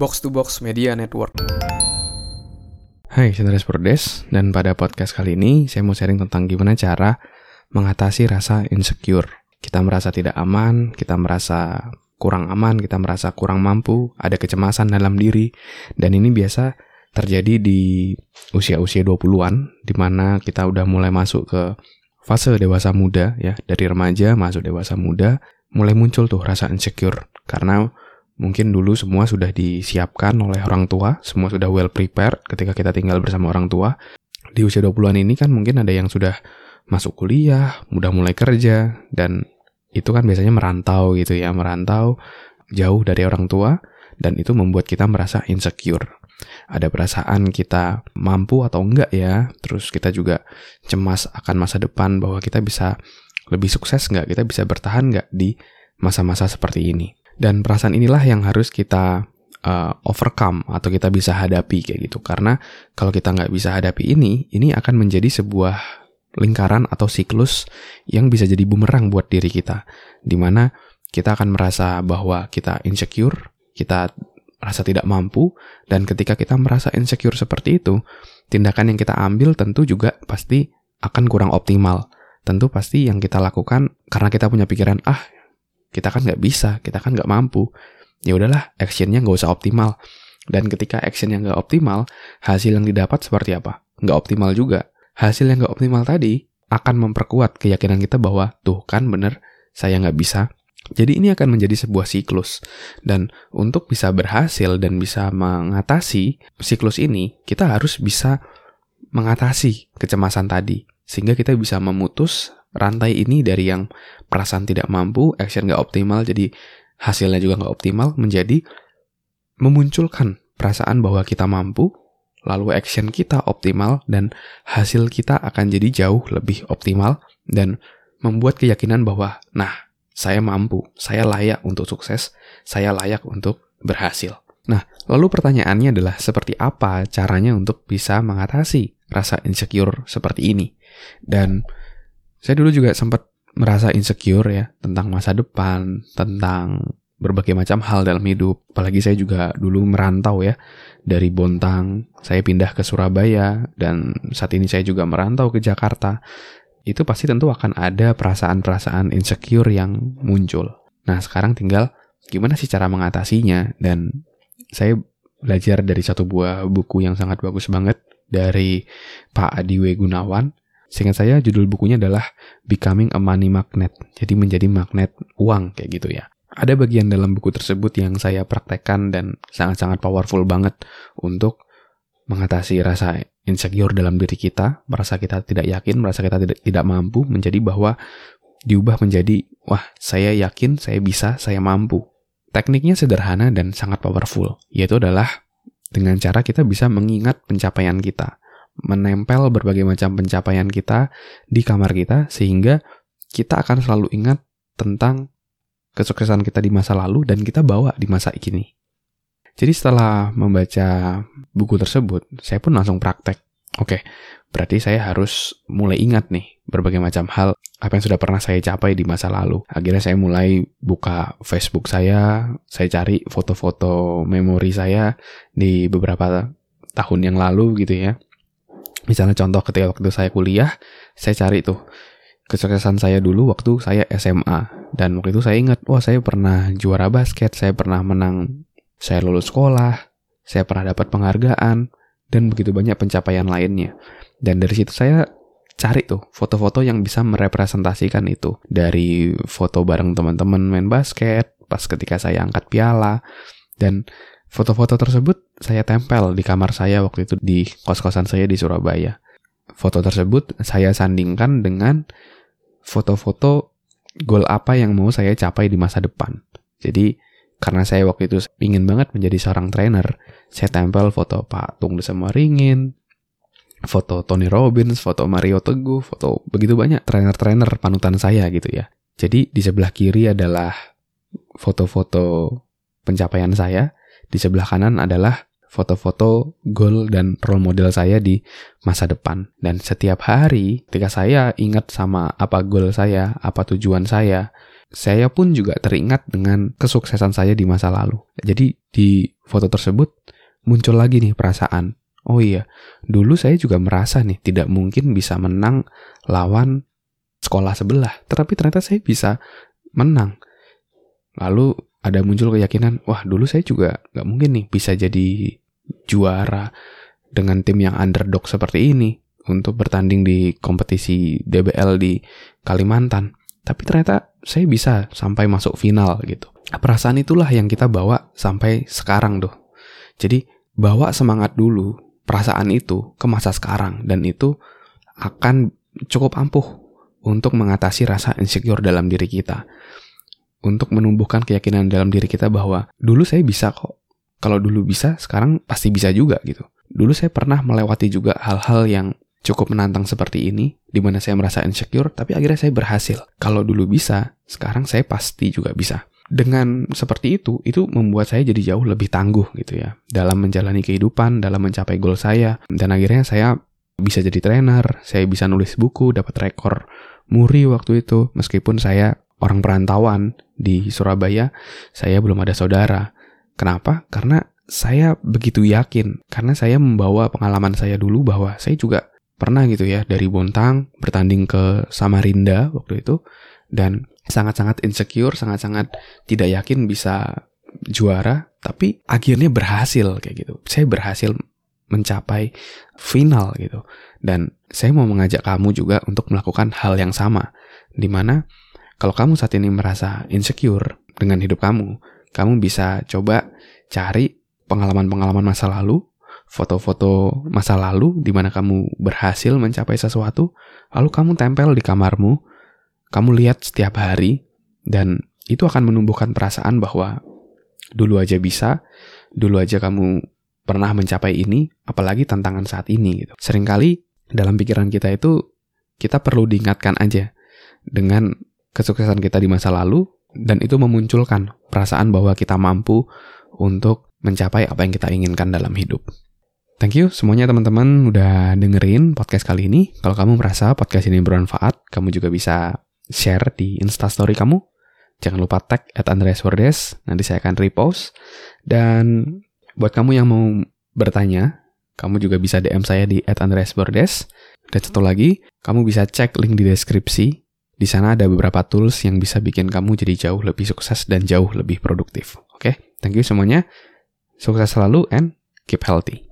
Box to Box Media Network. Hai, saya Andreas dan pada podcast kali ini saya mau sharing tentang gimana cara mengatasi rasa insecure. Kita merasa tidak aman, kita merasa kurang aman, kita merasa kurang mampu, ada kecemasan dalam diri, dan ini biasa terjadi di usia-usia 20-an, di mana kita udah mulai masuk ke fase dewasa muda, ya, dari remaja masuk dewasa muda, mulai muncul tuh rasa insecure, karena Mungkin dulu semua sudah disiapkan oleh orang tua, semua sudah well prepared ketika kita tinggal bersama orang tua. Di usia 20-an ini kan mungkin ada yang sudah masuk kuliah, udah mulai kerja, dan itu kan biasanya merantau gitu ya, merantau jauh dari orang tua, dan itu membuat kita merasa insecure. Ada perasaan kita mampu atau enggak ya, terus kita juga cemas akan masa depan bahwa kita bisa lebih sukses enggak, kita bisa bertahan enggak di masa-masa seperti ini. Dan perasaan inilah yang harus kita uh, overcome atau kita bisa hadapi kayak gitu. Karena kalau kita nggak bisa hadapi ini, ini akan menjadi sebuah lingkaran atau siklus yang bisa jadi bumerang buat diri kita. Di mana kita akan merasa bahwa kita insecure, kita merasa tidak mampu, dan ketika kita merasa insecure seperti itu, tindakan yang kita ambil tentu juga pasti akan kurang optimal. Tentu pasti yang kita lakukan karena kita punya pikiran, ah kita kan nggak bisa, kita kan nggak mampu. Ya udahlah, actionnya nggak usah optimal. Dan ketika action yang nggak optimal, hasil yang didapat seperti apa? Nggak optimal juga. Hasil yang nggak optimal tadi akan memperkuat keyakinan kita bahwa tuh kan bener, saya nggak bisa. Jadi ini akan menjadi sebuah siklus. Dan untuk bisa berhasil dan bisa mengatasi siklus ini, kita harus bisa mengatasi kecemasan tadi. Sehingga kita bisa memutus rantai ini dari yang perasaan tidak mampu, action nggak optimal, jadi hasilnya juga nggak optimal, menjadi memunculkan perasaan bahwa kita mampu, lalu action kita optimal, dan hasil kita akan jadi jauh lebih optimal, dan membuat keyakinan bahwa, nah, saya mampu, saya layak untuk sukses, saya layak untuk berhasil. Nah, lalu pertanyaannya adalah seperti apa caranya untuk bisa mengatasi rasa insecure seperti ini? Dan saya dulu juga sempat merasa insecure ya tentang masa depan, tentang berbagai macam hal dalam hidup. Apalagi saya juga dulu merantau ya dari Bontang, saya pindah ke Surabaya dan saat ini saya juga merantau ke Jakarta. Itu pasti tentu akan ada perasaan-perasaan insecure yang muncul. Nah, sekarang tinggal gimana sih cara mengatasinya dan saya belajar dari satu buah buku yang sangat bagus banget dari Pak Adiwe Gunawan Seingat saya judul bukunya adalah Becoming a Money Magnet. Jadi menjadi magnet uang kayak gitu ya. Ada bagian dalam buku tersebut yang saya praktekkan dan sangat-sangat powerful banget untuk mengatasi rasa insecure dalam diri kita, merasa kita tidak yakin, merasa kita tidak, tidak mampu, menjadi bahwa diubah menjadi, wah saya yakin, saya bisa, saya mampu. Tekniknya sederhana dan sangat powerful, yaitu adalah dengan cara kita bisa mengingat pencapaian kita menempel berbagai macam pencapaian kita di kamar kita sehingga kita akan selalu ingat tentang kesuksesan kita di masa lalu dan kita bawa di masa kini. Jadi setelah membaca buku tersebut, saya pun langsung praktek. Oke, berarti saya harus mulai ingat nih berbagai macam hal apa yang sudah pernah saya capai di masa lalu. Akhirnya saya mulai buka Facebook saya, saya cari foto-foto memori saya di beberapa tahun yang lalu gitu ya. Misalnya contoh ketika waktu saya kuliah, saya cari tuh kesuksesan saya dulu waktu saya SMA. Dan waktu itu saya ingat, wah saya pernah juara basket, saya pernah menang, saya lulus sekolah, saya pernah dapat penghargaan, dan begitu banyak pencapaian lainnya. Dan dari situ saya cari tuh foto-foto yang bisa merepresentasikan itu. Dari foto bareng teman-teman main basket, pas ketika saya angkat piala, dan Foto-foto tersebut saya tempel di kamar saya waktu itu di kos-kosan saya di Surabaya. Foto tersebut saya sandingkan dengan foto-foto goal apa yang mau saya capai di masa depan. Jadi karena saya waktu itu ingin banget menjadi seorang trainer, saya tempel foto Pak Tung Desema Ringin, foto Tony Robbins, foto Mario Teguh, foto begitu banyak trainer-trainer panutan saya gitu ya. Jadi di sebelah kiri adalah foto-foto pencapaian saya, di sebelah kanan adalah foto-foto goal dan role model saya di masa depan. Dan setiap hari ketika saya ingat sama apa goal saya, apa tujuan saya, saya pun juga teringat dengan kesuksesan saya di masa lalu. Jadi di foto tersebut muncul lagi nih perasaan. Oh iya, dulu saya juga merasa nih tidak mungkin bisa menang lawan sekolah sebelah. Tetapi ternyata saya bisa menang. Lalu ada muncul keyakinan, wah dulu saya juga nggak mungkin nih bisa jadi juara dengan tim yang underdog seperti ini untuk bertanding di kompetisi DBL di Kalimantan. Tapi ternyata saya bisa sampai masuk final gitu. Perasaan itulah yang kita bawa sampai sekarang tuh. Jadi bawa semangat dulu, perasaan itu ke masa sekarang dan itu akan cukup ampuh untuk mengatasi rasa insecure dalam diri kita. Untuk menumbuhkan keyakinan dalam diri kita bahwa dulu saya bisa kok. Kalau dulu bisa, sekarang pasti bisa juga gitu. Dulu saya pernah melewati juga hal-hal yang cukup menantang seperti ini, di mana saya merasa insecure, tapi akhirnya saya berhasil. Kalau dulu bisa, sekarang saya pasti juga bisa. Dengan seperti itu, itu membuat saya jadi jauh lebih tangguh gitu ya, dalam menjalani kehidupan, dalam mencapai goal saya, dan akhirnya saya bisa jadi trainer, saya bisa nulis buku, dapat rekor muri waktu itu, meskipun saya orang perantauan di Surabaya, saya belum ada saudara. Kenapa? Karena saya begitu yakin, karena saya membawa pengalaman saya dulu bahwa saya juga pernah gitu ya dari Bontang bertanding ke Samarinda waktu itu. Dan sangat-sangat insecure, sangat-sangat tidak yakin bisa juara, tapi akhirnya berhasil kayak gitu. Saya berhasil mencapai final gitu. Dan saya mau mengajak kamu juga untuk melakukan hal yang sama. Di mana kalau kamu saat ini merasa insecure dengan hidup kamu, kamu bisa coba cari pengalaman-pengalaman masa lalu foto-foto masa lalu di mana kamu berhasil mencapai sesuatu, lalu kamu tempel di kamarmu, kamu lihat setiap hari, dan itu akan menumbuhkan perasaan bahwa dulu aja bisa, dulu aja kamu pernah mencapai ini, apalagi tantangan saat ini gitu. Seringkali dalam pikiran kita itu kita perlu diingatkan aja dengan kesuksesan kita di masa lalu dan itu memunculkan perasaan bahwa kita mampu untuk mencapai apa yang kita inginkan dalam hidup. Thank you semuanya teman-teman udah dengerin podcast kali ini. Kalau kamu merasa podcast ini bermanfaat, kamu juga bisa share di instastory kamu. Jangan lupa tag at Andreas Verdes, nanti saya akan repost. Dan buat kamu yang mau bertanya, kamu juga bisa DM saya di at Andreas Verdes. Dan satu lagi, kamu bisa cek link di deskripsi. Di sana ada beberapa tools yang bisa bikin kamu jadi jauh lebih sukses dan jauh lebih produktif. Oke, okay? thank you semuanya. Sukses selalu and keep healthy.